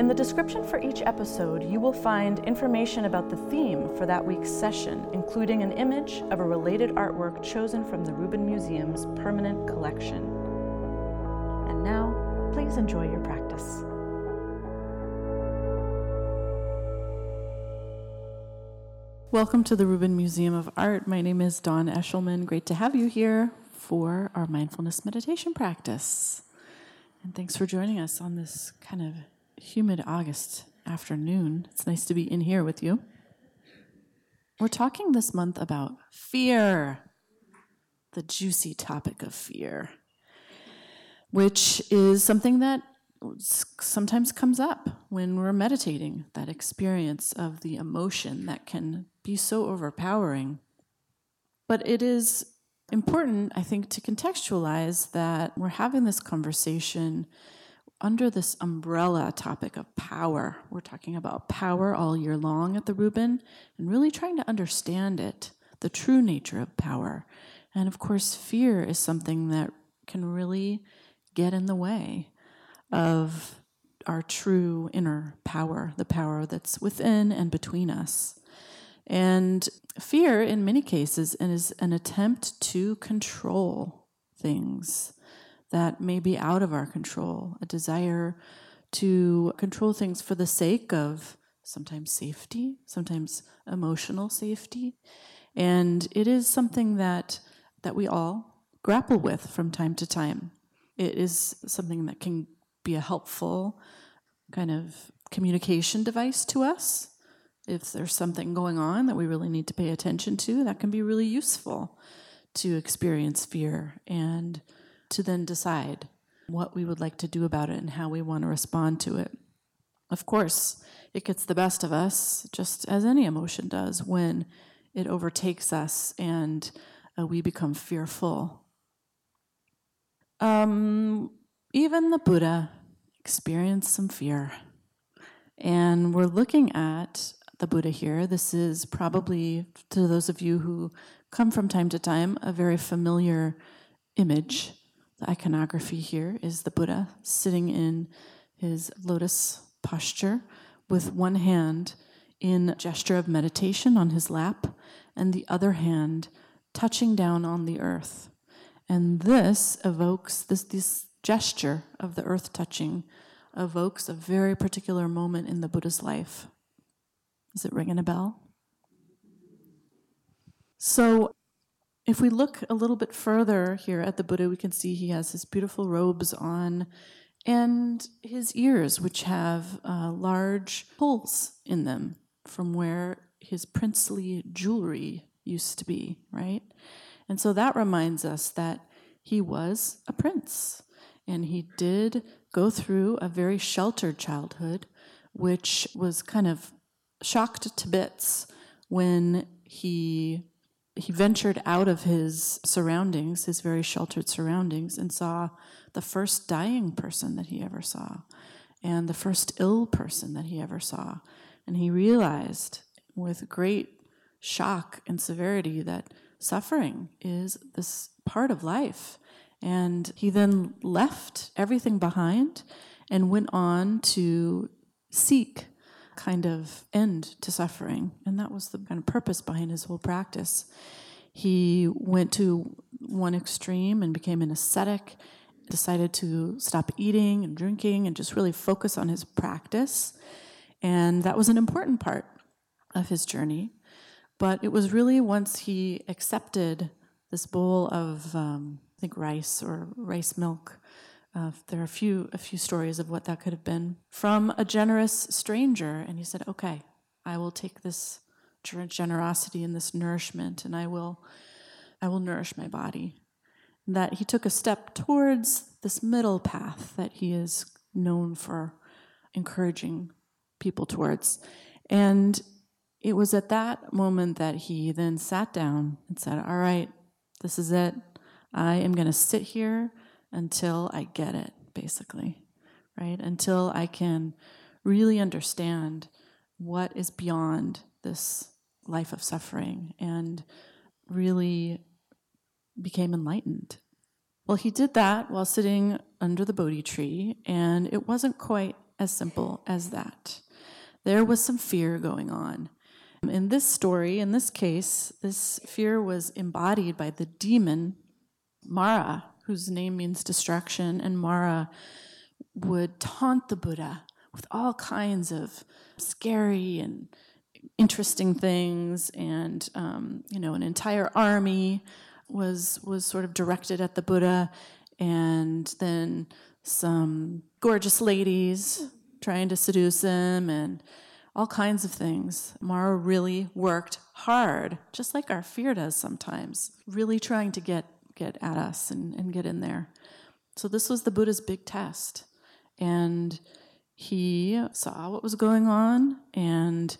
In the description for each episode, you will find information about the theme for that week's session, including an image of a related artwork chosen from the Rubin Museum's permanent collection. And now, please enjoy your practice. Welcome to the Rubin Museum of Art. My name is Dawn Eshelman. Great to have you here for our mindfulness meditation practice. And thanks for joining us on this kind of humid August afternoon. It's nice to be in here with you. We're talking this month about fear, the juicy topic of fear, which is something that sometimes comes up when we're meditating that experience of the emotion that can be so overpowering. But it is important, I think, to contextualize that we're having this conversation under this umbrella topic of power. We're talking about power all year long at the Rubin and really trying to understand it, the true nature of power. And of course, fear is something that can really get in the way of our true inner power, the power that's within and between us. And fear, in many cases, is an attempt to control things that may be out of our control, a desire to control things for the sake of sometimes safety, sometimes emotional safety. And it is something that, that we all grapple with from time to time. It is something that can be a helpful kind of communication device to us. If there's something going on that we really need to pay attention to, that can be really useful to experience fear and to then decide what we would like to do about it and how we want to respond to it. Of course, it gets the best of us, just as any emotion does, when it overtakes us and uh, we become fearful. Um, even the Buddha experienced some fear. And we're looking at the Buddha here. This is probably, to those of you who come from time to time, a very familiar image. The iconography here is the Buddha sitting in his lotus posture with one hand in gesture of meditation on his lap and the other hand touching down on the earth. And this evokes this, this gesture of the earth touching evokes a very particular moment in the Buddha's life. Is it ringing a bell? So, if we look a little bit further here at the Buddha, we can see he has his beautiful robes on and his ears, which have uh, large holes in them from where his princely jewelry used to be, right? And so that reminds us that he was a prince. And he did go through a very sheltered childhood, which was kind of shocked to bits when he he ventured out of his surroundings, his very sheltered surroundings, and saw the first dying person that he ever saw, and the first ill person that he ever saw. And he realized with great shock and severity that suffering is this part of life and he then left everything behind and went on to seek kind of end to suffering. And that was the kind of purpose behind his whole practice. He went to one extreme and became an ascetic, decided to stop eating and drinking and just really focus on his practice. And that was an important part of his journey. But it was really once he accepted this bowl of um, think rice or rice milk. Uh, there are a few a few stories of what that could have been from a generous stranger, and he said, "Okay, I will take this generosity and this nourishment, and I will I will nourish my body." That he took a step towards this middle path that he is known for encouraging people towards. And it was at that moment that he then sat down and said, All right, this is it. I am going to sit here until I get it, basically, right? Until I can really understand what is beyond this life of suffering and really became enlightened. Well, he did that while sitting under the Bodhi tree, and it wasn't quite as simple as that. There was some fear going on. In this story, in this case, this fear was embodied by the demon Mara, whose name means destruction, and Mara would taunt the Buddha with all kinds of scary and interesting things, and um, you know, an entire army was was sort of directed at the Buddha, and then some gorgeous ladies trying to seduce him, and all kinds of things. Mara really worked hard, just like our fear does sometimes, really trying to get get at us and, and get in there. So this was the Buddha's big test, and he saw what was going on and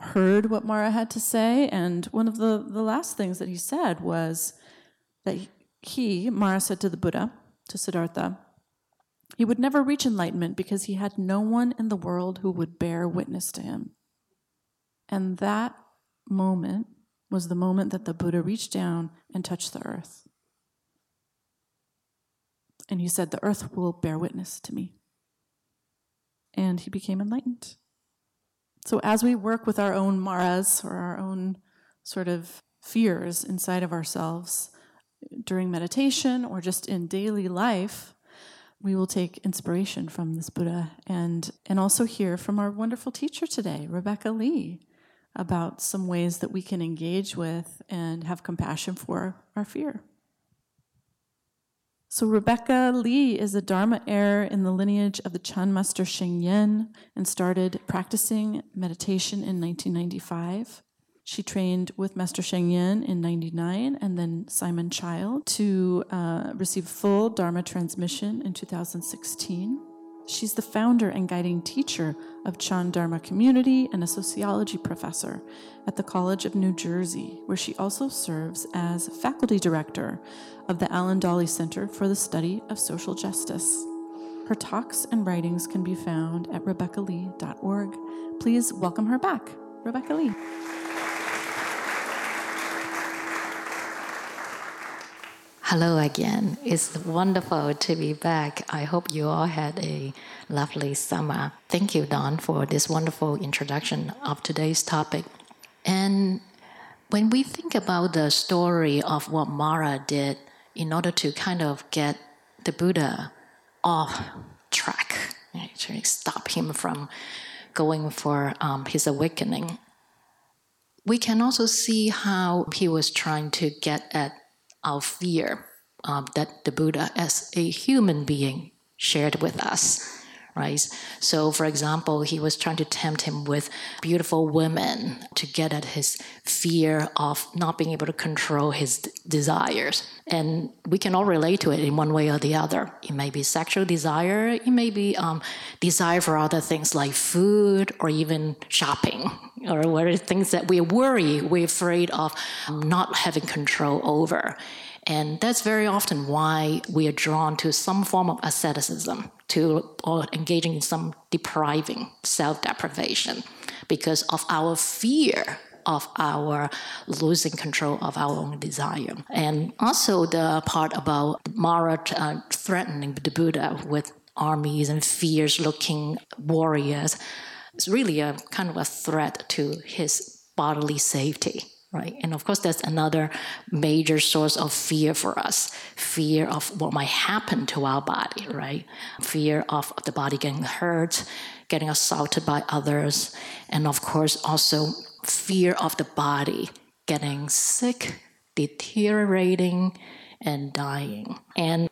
heard what Mara had to say. And one of the, the last things that he said was that he, Mara said to the Buddha, to Siddhartha, he would never reach enlightenment because he had no one in the world who would bear witness to him. And that moment was the moment that the Buddha reached down and touched the earth. And he said, The earth will bear witness to me and he became enlightened. So, as we work with our own maras or our own sort of fears inside of ourselves during meditation or just in daily life, we will take inspiration from this Buddha and, and also hear from our wonderful teacher today, Rebecca Lee, about some ways that we can engage with and have compassion for our fear. So Rebecca Lee is a Dharma heir in the lineage of the Chan Master Sheng Yen and started practicing meditation in 1995. She trained with Master Sheng Yen in 99 and then Simon Child to uh, receive full Dharma transmission in 2016. She's the founder and guiding teacher of Chan Dharma Community and a sociology professor at the College of New Jersey, where she also serves as faculty director of the Alan Dawley Center for the Study of Social Justice. Her talks and writings can be found at RebeccaLee.org. Please welcome her back, Rebecca Lee. Hello again. It's wonderful to be back. I hope you all had a lovely summer. Thank you, Dawn, for this wonderful introduction of today's topic. And when we think about the story of what Mara did in order to kind of get the Buddha off track, to stop him from going for um, his awakening, we can also see how he was trying to get at our fear um, that the Buddha, as a human being, shared with us. Right? So, for example, he was trying to tempt him with beautiful women to get at his fear of not being able to control his desires. And we can all relate to it in one way or the other. It may be sexual desire, it may be um, desire for other things like food or even shopping, or what are things that we worry, we're afraid of not having control over. And that's very often why we are drawn to some form of asceticism, to or engaging in some depriving, self-deprivation, because of our fear of our losing control of our own desire. And also the part about Mara uh, threatening the Buddha with armies and fierce looking warriors is really a kind of a threat to his bodily safety right? And of course, that's another major source of fear for us fear of what might happen to our body, right? Fear of the body getting hurt, getting assaulted by others, and of course, also fear of the body getting sick, deteriorating, and dying. And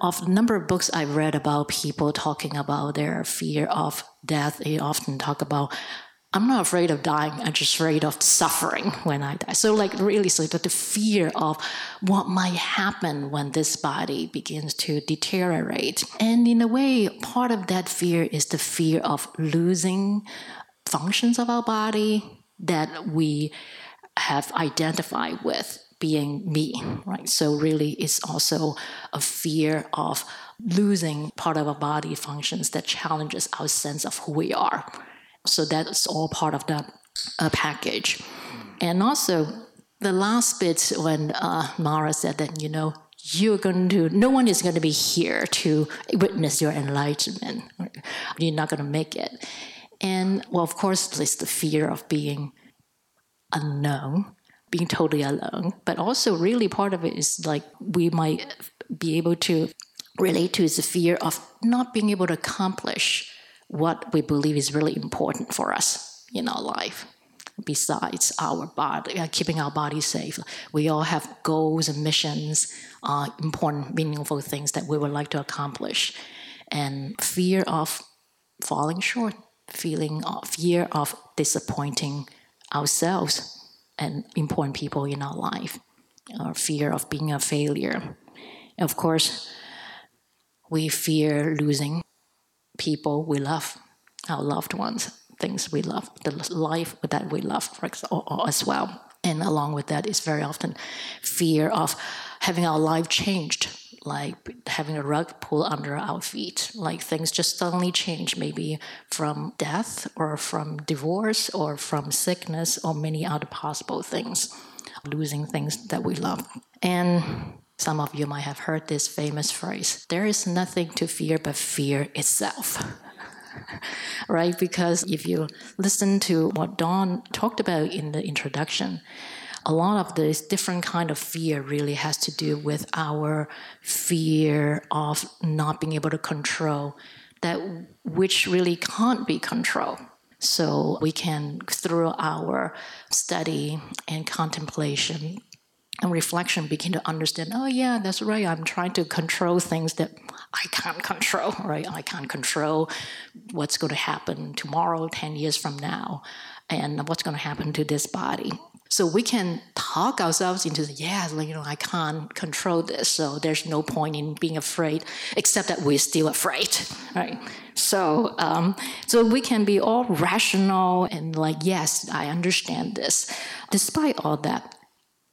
of the number of books I've read about people talking about their fear of death, they often talk about I'm not afraid of dying. I'm just afraid of suffering when I die. So, like, really, so the fear of what might happen when this body begins to deteriorate. And in a way, part of that fear is the fear of losing functions of our body that we have identified with being me, right? So really it's also a fear of losing part of our body functions that challenges our sense of who we are. So that's all part of the uh, package. And also the last bit when uh, Mara said that, you know, you're going to, no one is going to be here to witness your enlightenment. You're not going to make it. And well, of course, there's the fear of being unknown, being totally alone. But also, really, part of it is like we might be able to relate to is the fear of not being able to accomplish what we believe is really important for us in our life besides our body, uh, keeping our body safe. We all have goals and missions, uh, important, meaningful things that we would like to accomplish, and fear of falling short, feeling of fear of disappointing ourselves and important people in our life, or fear of being a failure. of course, we fear losing people we love, our loved ones things we love, the life that we love, as well. And along with that is very often fear of having our life changed, like having a rug pulled under our feet, like things just suddenly change, maybe from death or from divorce or from sickness or many other possible things, losing things that we love. And some of you might have heard this famous phrase there is nothing to fear but fear itself. right? Because if you listen to what Dawn talked about in the introduction, a lot of this different kind of fear really has to do with our fear of not being able to control that which really can't be controlled. So we can, through our study and contemplation, and reflection begin to understand oh yeah that's right i'm trying to control things that i can't control right? I can't control what's going to happen tomorrow 10 years from now and what's going to happen to this body. So we can talk ourselves into yeah you know i can't control this so there's no point in being afraid except that we're still afraid right? So um, so we can be all rational and like yes i understand this. Despite all that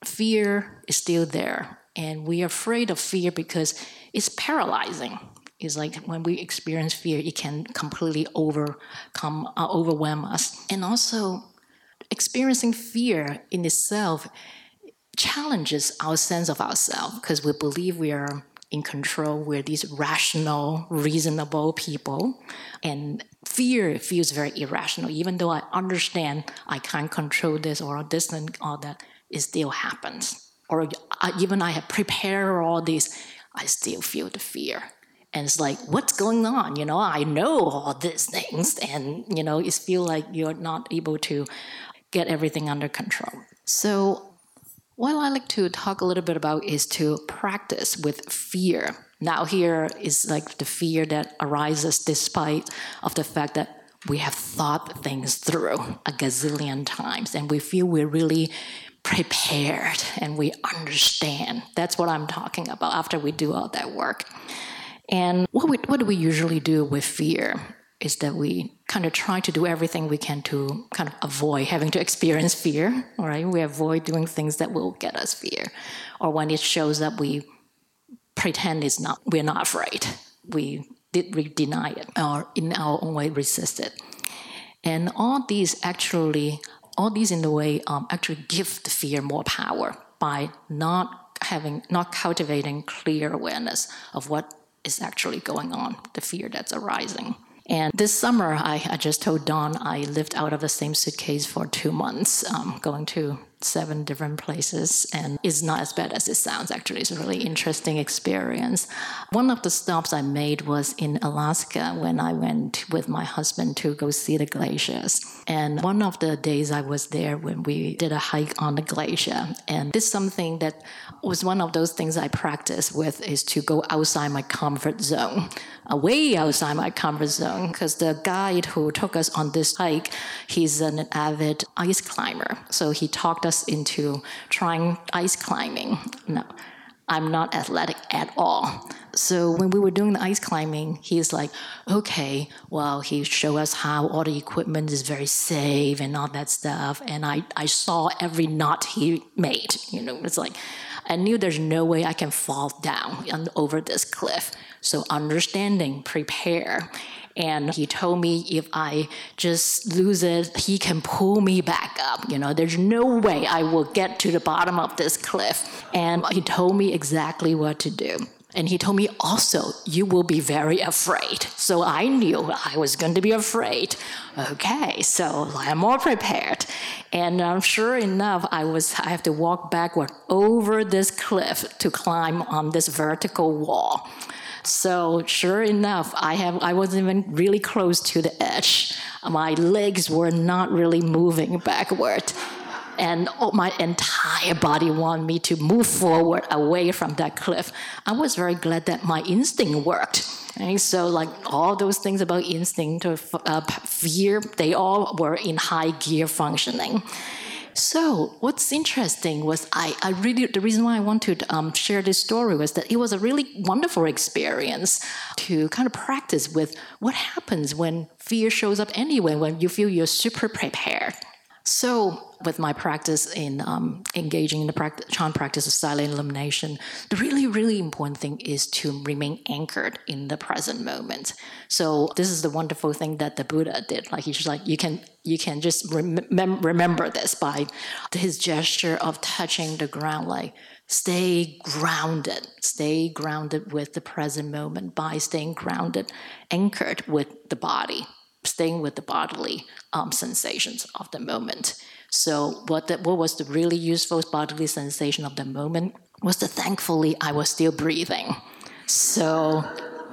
fear is still there. And we are afraid of fear because it's paralyzing. It's like when we experience fear, it can completely overcome, uh, overwhelm us. And also, experiencing fear in itself challenges our sense of ourselves because we believe we are in control. We're these rational, reasonable people. And fear feels very irrational. Even though I understand I can't control this or this and all that, it still happens. Or I, even I have prepared all this, I still feel the fear. And it's like, what's going on? You know, I know all these things, and you know, it feels like you're not able to get everything under control. So, what I like to talk a little bit about is to practice with fear. Now, here is like the fear that arises despite of the fact that we have thought things through a gazillion times, and we feel we're really prepared and we understand. That's what I'm talking about after we do all that work. And what, we, what do we usually do with fear? Is that we kind of try to do everything we can to kind of avoid having to experience fear, right? We avoid doing things that will get us fear. Or when it shows up, we pretend it's not, we're not afraid. We, we deny it or in our own way resist it. And all these actually all these in a way um, actually give the fear more power by not having not cultivating clear awareness of what is actually going on the fear that's arising. And this summer i, I just told dawn i lived out of the same suitcase for two months um, going to seven different places and it's not as bad as it sounds actually. It's a really interesting experience. One of the stops i made was in alaska when i went with my husband to go see the glaciers. And one of the days i was there when we did a hike on the glacier. And this is something that was one of those things i practice with is to go outside my comfort zone uh, way outside my comfort zone because the guide who took us on this hike he's an avid ice climber. So he talked us into trying ice climbing. No, I'm not athletic at all. So when we were doing the ice climbing, he's like, okay, well, he showed us how all the equipment is very safe and all that stuff. And I, I saw every knot he made. You know, it's like, I knew there's no way I can fall down over this cliff. So understanding, prepare. And he told me if I just lose it, he can pull me back up. You know, there's no way I will get to the bottom of this cliff. And he told me exactly what to do. And he told me also, you will be very afraid. So I knew I was going to be afraid. Okay, so I'm more prepared. And um, sure enough, I was I have to walk backward over this cliff to climb on this vertical wall. So sure enough, I have I wasn't even really close to the edge. My legs were not really moving backward. And my entire body wanted me to move forward away from that cliff. I was very glad that my instinct worked. And so, like all those things about instinct or uh, fear, they all were in high gear functioning. So what's interesting was I, I really the reason why I wanted to um, share this story was that it was a really wonderful experience to kind of practice with what happens when fear shows up anyway when you feel you're super prepared. So with my practice in um, engaging in the practice, Chan practice of silent illumination, the really, really important thing is to remain anchored in the present moment. So this is the wonderful thing that the Buddha did. Like he's like you can you can just rem- remember this by his gesture of touching the ground, like stay grounded, stay grounded with the present moment by staying grounded, anchored with the body, staying with the bodily um, sensations of the moment. So what the, what was the really useful bodily sensation of the moment was that thankfully I was still breathing. So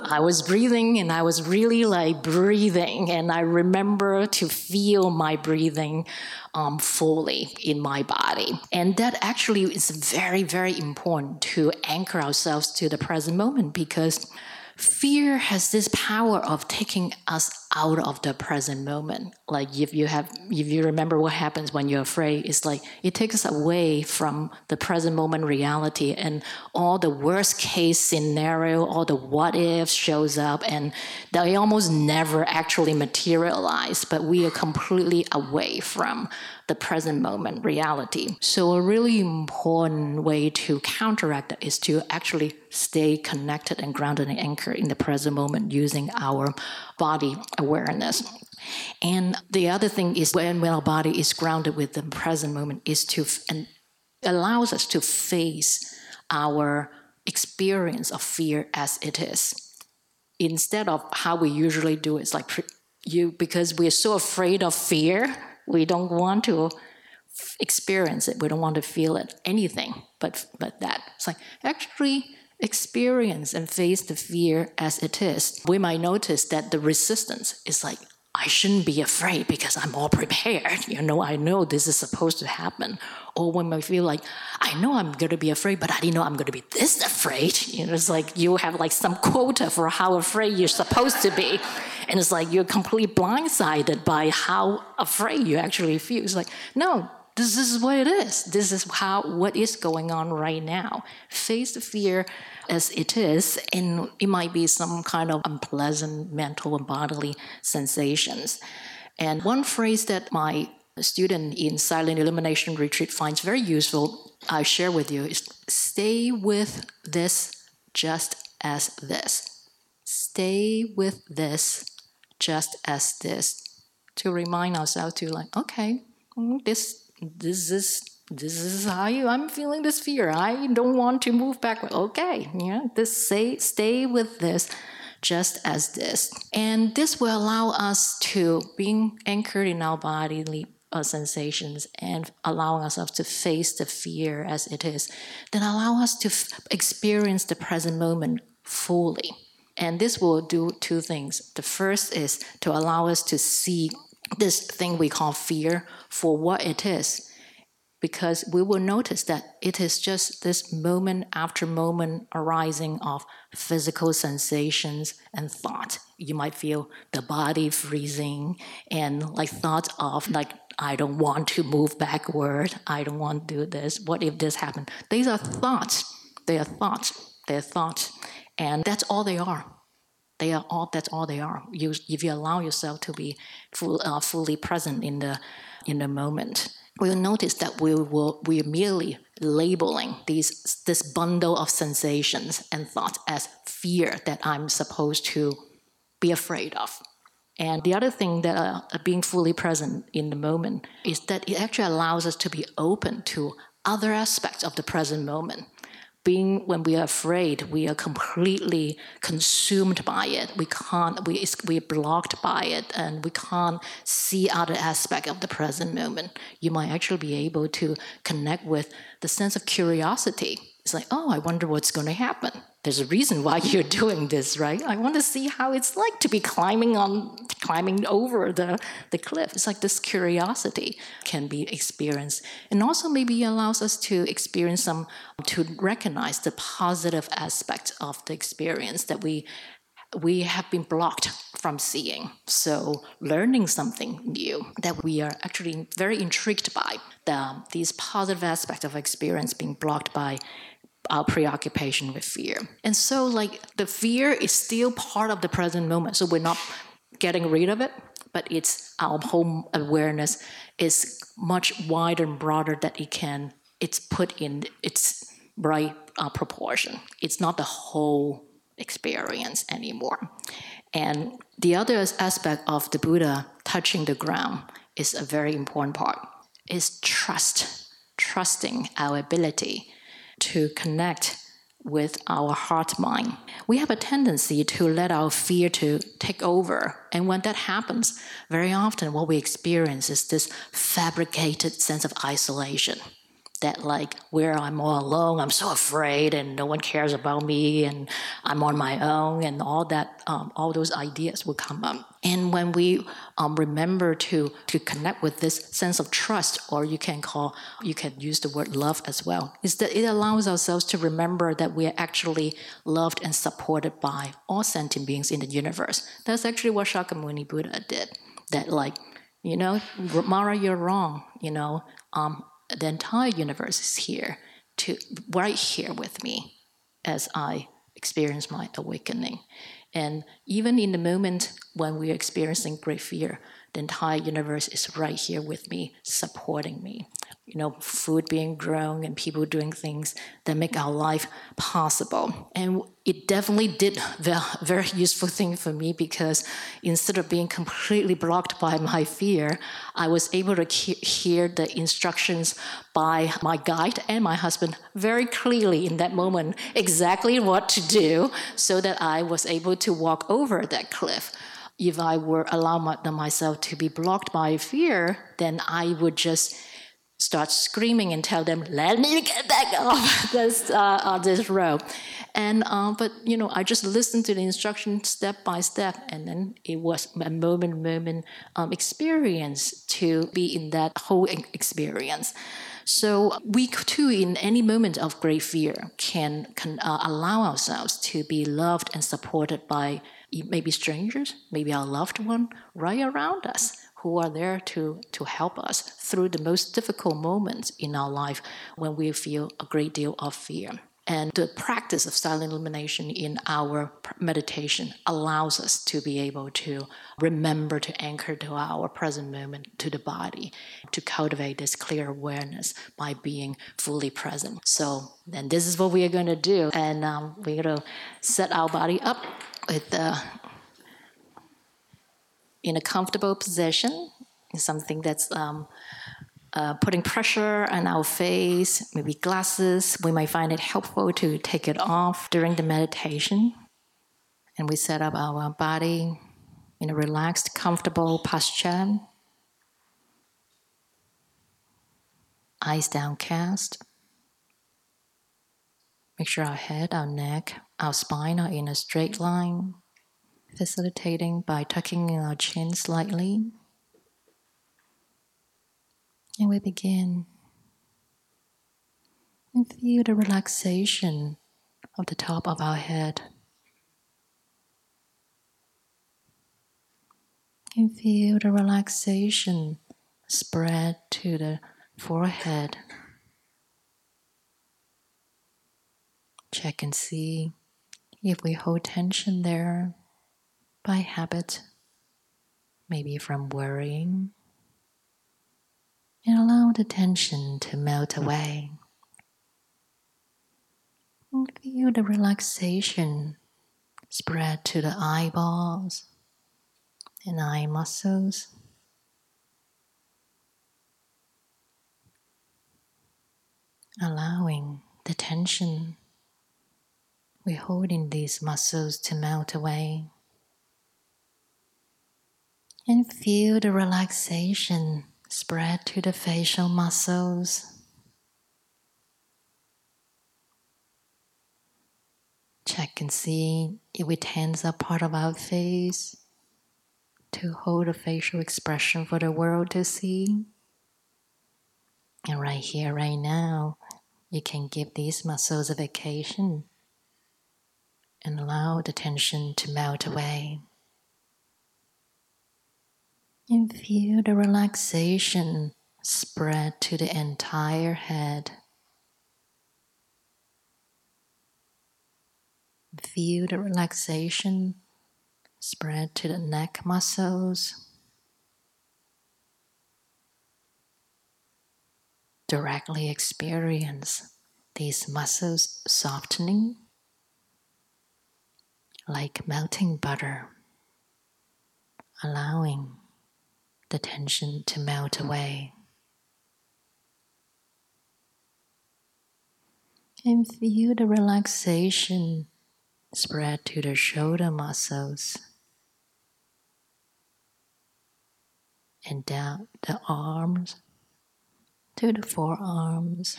I was breathing and I was really like breathing, and I remember to feel my breathing um, fully in my body. And that actually is very, very important to anchor ourselves to the present moment because fear has this power of taking us out of the present moment. Like if you have if you remember what happens when you're afraid it's like it takes us away from the present moment reality and all the worst case scenario all the what ifs shows up and they almost never actually materialize but we are completely away from the present moment reality. So, a really important way to counteract that is to actually stay connected and grounded and anchored in the present moment using our body awareness. And the other thing is when, when our body is grounded with the present moment is to and allows us to face our experience of fear as it is instead of how we usually do it. It's like you because we're so afraid of fear we don't want to experience it. We don't want to feel it, anything but, but that. It's like actually experience and face the fear as it is. We might notice that the resistance is like, I shouldn't be afraid because I'm all prepared. You know, I know this is supposed to happen. Or when I feel like, I know I'm going to be afraid, but I didn't know I'm going to be this afraid. You know, it's like you have like some quota for how afraid you're supposed to be. And it's like you're completely blindsided by how afraid you actually feel. It's like, no, this is what it is. This is how what is going on right now. Face the fear as it is, and it might be some kind of unpleasant mental and bodily sensations. And one phrase that my student in silent illumination retreat finds very useful, I share with you is stay with this just as this. Stay with this just as this. To remind ourselves to like, okay, mm, this this is this is how you, I'm feeling this fear. I don't want to move back. Okay, yeah, this say stay with this just as this. And this will allow us to being anchored in our bodily uh, sensations and allowing ourselves to face the fear as it is, then allow us to f- experience the present moment fully. And this will do two things. The first is to allow us to see this thing we call fear for what it is because we will notice that it is just this moment after moment arising of physical sensations and thought. You might feel the body freezing and like thoughts of like, I don't want to move backward. I don't want to do this. What if this happened? These are thoughts. They are thoughts. They are thoughts. And that's all they are. They are all. That's all they are. You, if you allow yourself to be full, uh, fully present in the in the moment, we'll notice that we will we're merely labeling these this bundle of sensations and thoughts as fear that I'm supposed to be afraid of. And the other thing that uh, being fully present in the moment is that it actually allows us to be open to other aspects of the present moment. Being when we are afraid we are completely consumed by it. We can't we, we're blocked by it and we can't see other aspect of the present moment. You might actually be able to connect with the sense of curiosity. It's like oh i wonder what's going to happen there's a reason why you're doing this, right? I want to see how it's like to be climbing on, climbing over the, the cliff. It's like this curiosity can be experienced. And also maybe allows us to experience some, to recognize the positive aspect of the experience that we we have been blocked from seeing. So, learning something new that we are actually very intrigued by, the, these positive aspects of experience being blocked by our preoccupation with fear. And so, like, the fear is still part of the present moment. So, we're not getting rid of it, but it's our whole awareness is much wider and broader that it can, it's put in its right uh, proportion. It's not the whole experience anymore. And the other aspect of the Buddha touching the ground is a very important part is trust, trusting our ability to connect with our heart mind. We have a tendency to let our fear to take over. And when that happens, very often what we experience is this fabricated sense of isolation that like where I'm all alone, I'm so afraid, and no one cares about me, and I'm on my own, and all that, um, all those ideas will come up. And when we um, remember to to connect with this sense of trust, or you can call, you can use the word love as well, is that it allows ourselves to remember that we are actually loved and supported by all sentient beings in the universe. That's actually what Shakyamuni Buddha did. That like you know, Mara, you're wrong. You know, um, the entire universe is here to right here with me as I experience my awakening. And even in the moment when we're experiencing great fear, the entire universe is right here with me, supporting me you know, food being grown and people doing things that make our life possible. And it definitely did a very useful thing for me because instead of being completely blocked by my fear, I was able to hear the instructions by my guide and my husband very clearly in that moment, exactly what to do so that I was able to walk over that cliff if I were allow myself to be blocked by fear, then I would just start screaming and tell them, "Let me get back off this uh, this rope." And uh, but you know, I just listened to the instruction step by step, and then it was a moment moment um, experience to be in that whole experience. So we too, in any moment of great fear, can can uh, allow ourselves to be loved and supported by maybe strangers, maybe our loved one right around us who are there to, to help us through the most difficult moments in our life when we feel a great deal of fear. And the practice of silent illumination in our meditation allows us to be able to remember to anchor to our present moment, to the body, to cultivate this clear awareness by being fully present. So, then this is what we are going to do. And um, we're going to set our body up with the in a comfortable position, something that's um, uh, putting pressure on our face, maybe glasses. We might find it helpful to take it off during the meditation. And we set up our body in a relaxed, comfortable posture. Eyes downcast. Make sure our head, our neck, our spine are in a straight line facilitating by tucking in our chin slightly. And we begin. And feel the relaxation of the top of our head. And feel the relaxation spread to the forehead. Check and see if we hold tension there by habit, maybe from worrying, and allow the tension to melt hmm. away. And feel the relaxation spread to the eyeballs and eye muscles. Allowing the tension we're holding these muscles to melt away. And feel the relaxation spread to the facial muscles. Check and see if we tense up part of our face to hold a facial expression for the world to see. And right here, right now, you can give these muscles a vacation and allow the tension to melt away. And feel the relaxation spread to the entire head. Feel the relaxation spread to the neck muscles. Directly experience these muscles softening like melting butter, allowing the tension to melt mm. away. And feel the relaxation spread to the shoulder muscles and down the arms to the forearms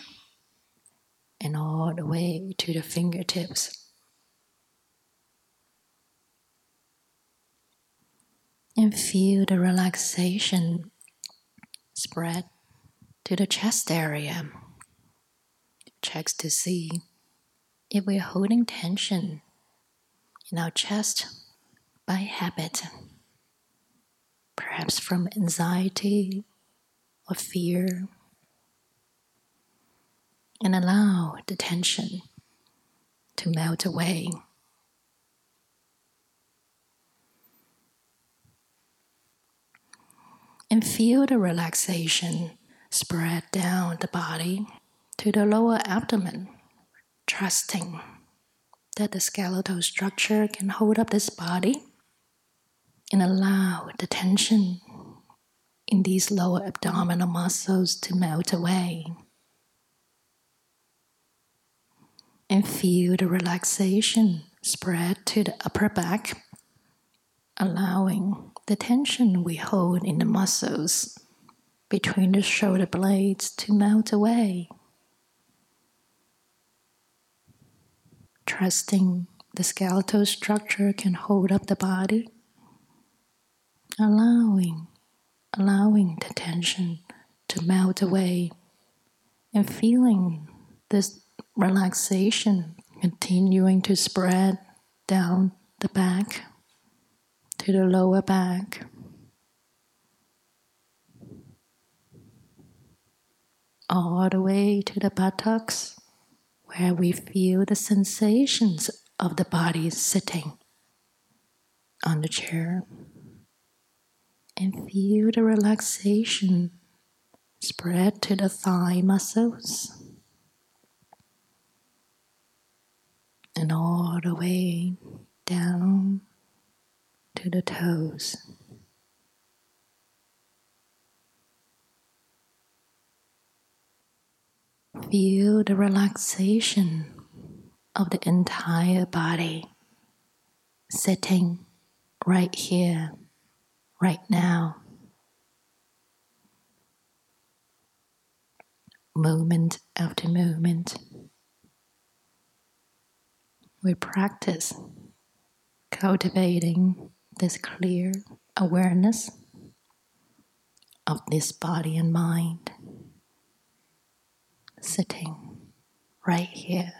and all the way to the fingertips. And feel the relaxation spread to the chest area. Checks to see if we're holding tension in our chest by habit, perhaps from anxiety or fear, and allow the tension to melt away. And feel the relaxation spread down the body to the lower abdomen, trusting that the skeletal structure can hold up this body and allow the tension in these lower abdominal muscles to melt away. And feel the relaxation spread to the upper back, allowing the tension we hold in the muscles between the shoulder blades to melt away. Trusting the skeletal structure can hold up the body, allowing, allowing the tension to melt away, and feeling this relaxation continuing to spread down the back to the lower back. All the way to the buttocks, where we feel the sensations of the body sitting on the chair. And feel the relaxation spread to the thigh muscles. And all the way down to the toes. Feel the relaxation of the entire body sitting right here, right now. Moment after moment, we practice cultivating this clear awareness of this body and mind sitting right here.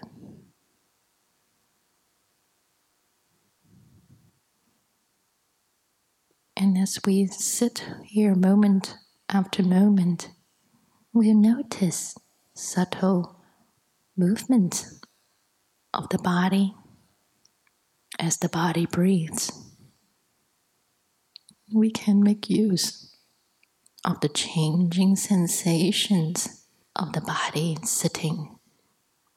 And as we sit here moment after moment, we'll notice subtle movements of the body as the body breathes, we can make use of the changing sensations of the body sitting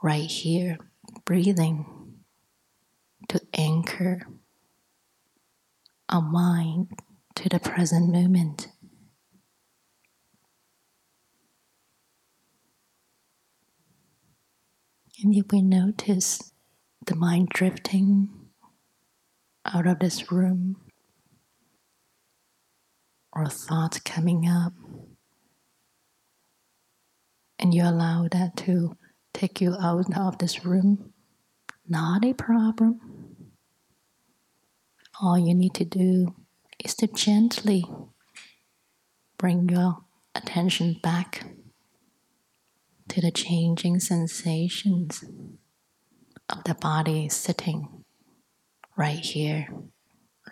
right here, breathing to anchor our mind to the present moment. And if we notice the mind drifting out of this room, or thoughts coming up, and you allow that to take you out of this room, not a problem. All you need to do is to gently bring your attention back to the changing sensations of the body sitting right here,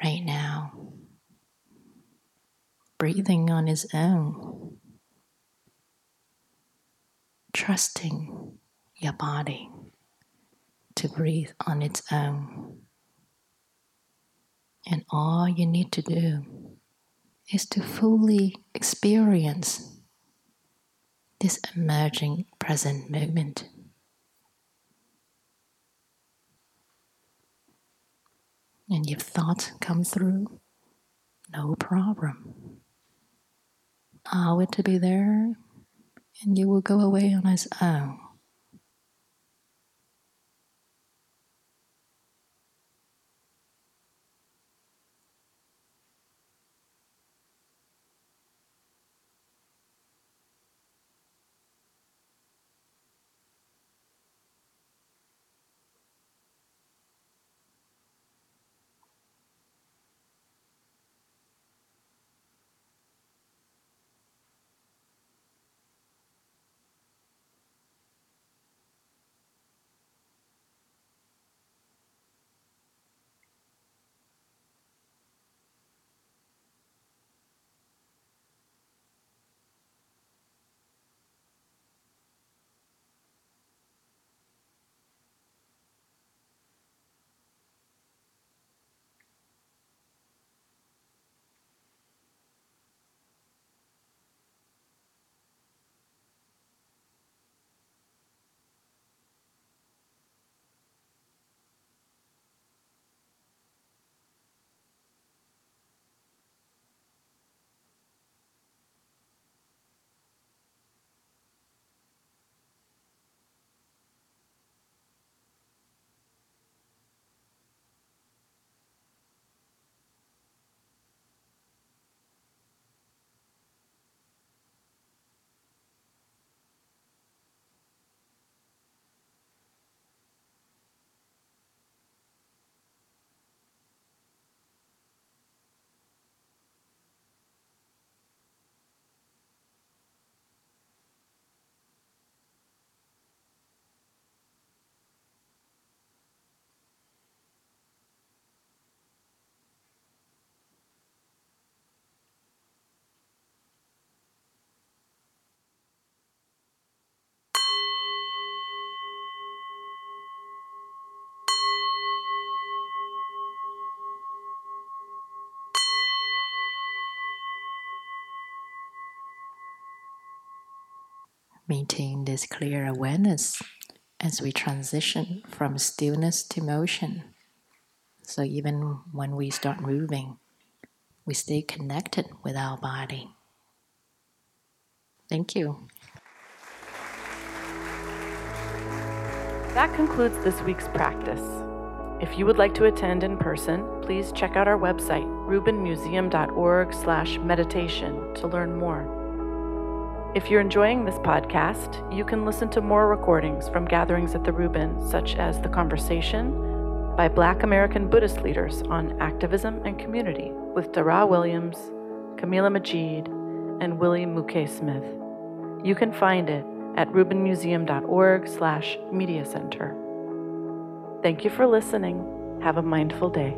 right now, breathing on its own, trusting your body to breathe on its own. And all you need to do is to fully experience this emerging present moment. And if thoughts come through, no problem. Allow it to be there, and you will go away on its own. Maintain this clear awareness as we transition from stillness to motion. So even when we start moving, we stay connected with our body. Thank you. That concludes this week's practice. If you would like to attend in person, please check out our website, rubinmuseum.org/meditation to learn more. If you're enjoying this podcast, you can listen to more recordings from gatherings at the Rubin, such as The Conversation by Black American Buddhist leaders on activism and community with Dara Williams, Kamilah Majied, and Willie Muke Smith. You can find it at rubinmuseum.org slash media center. Thank you for listening. Have a mindful day.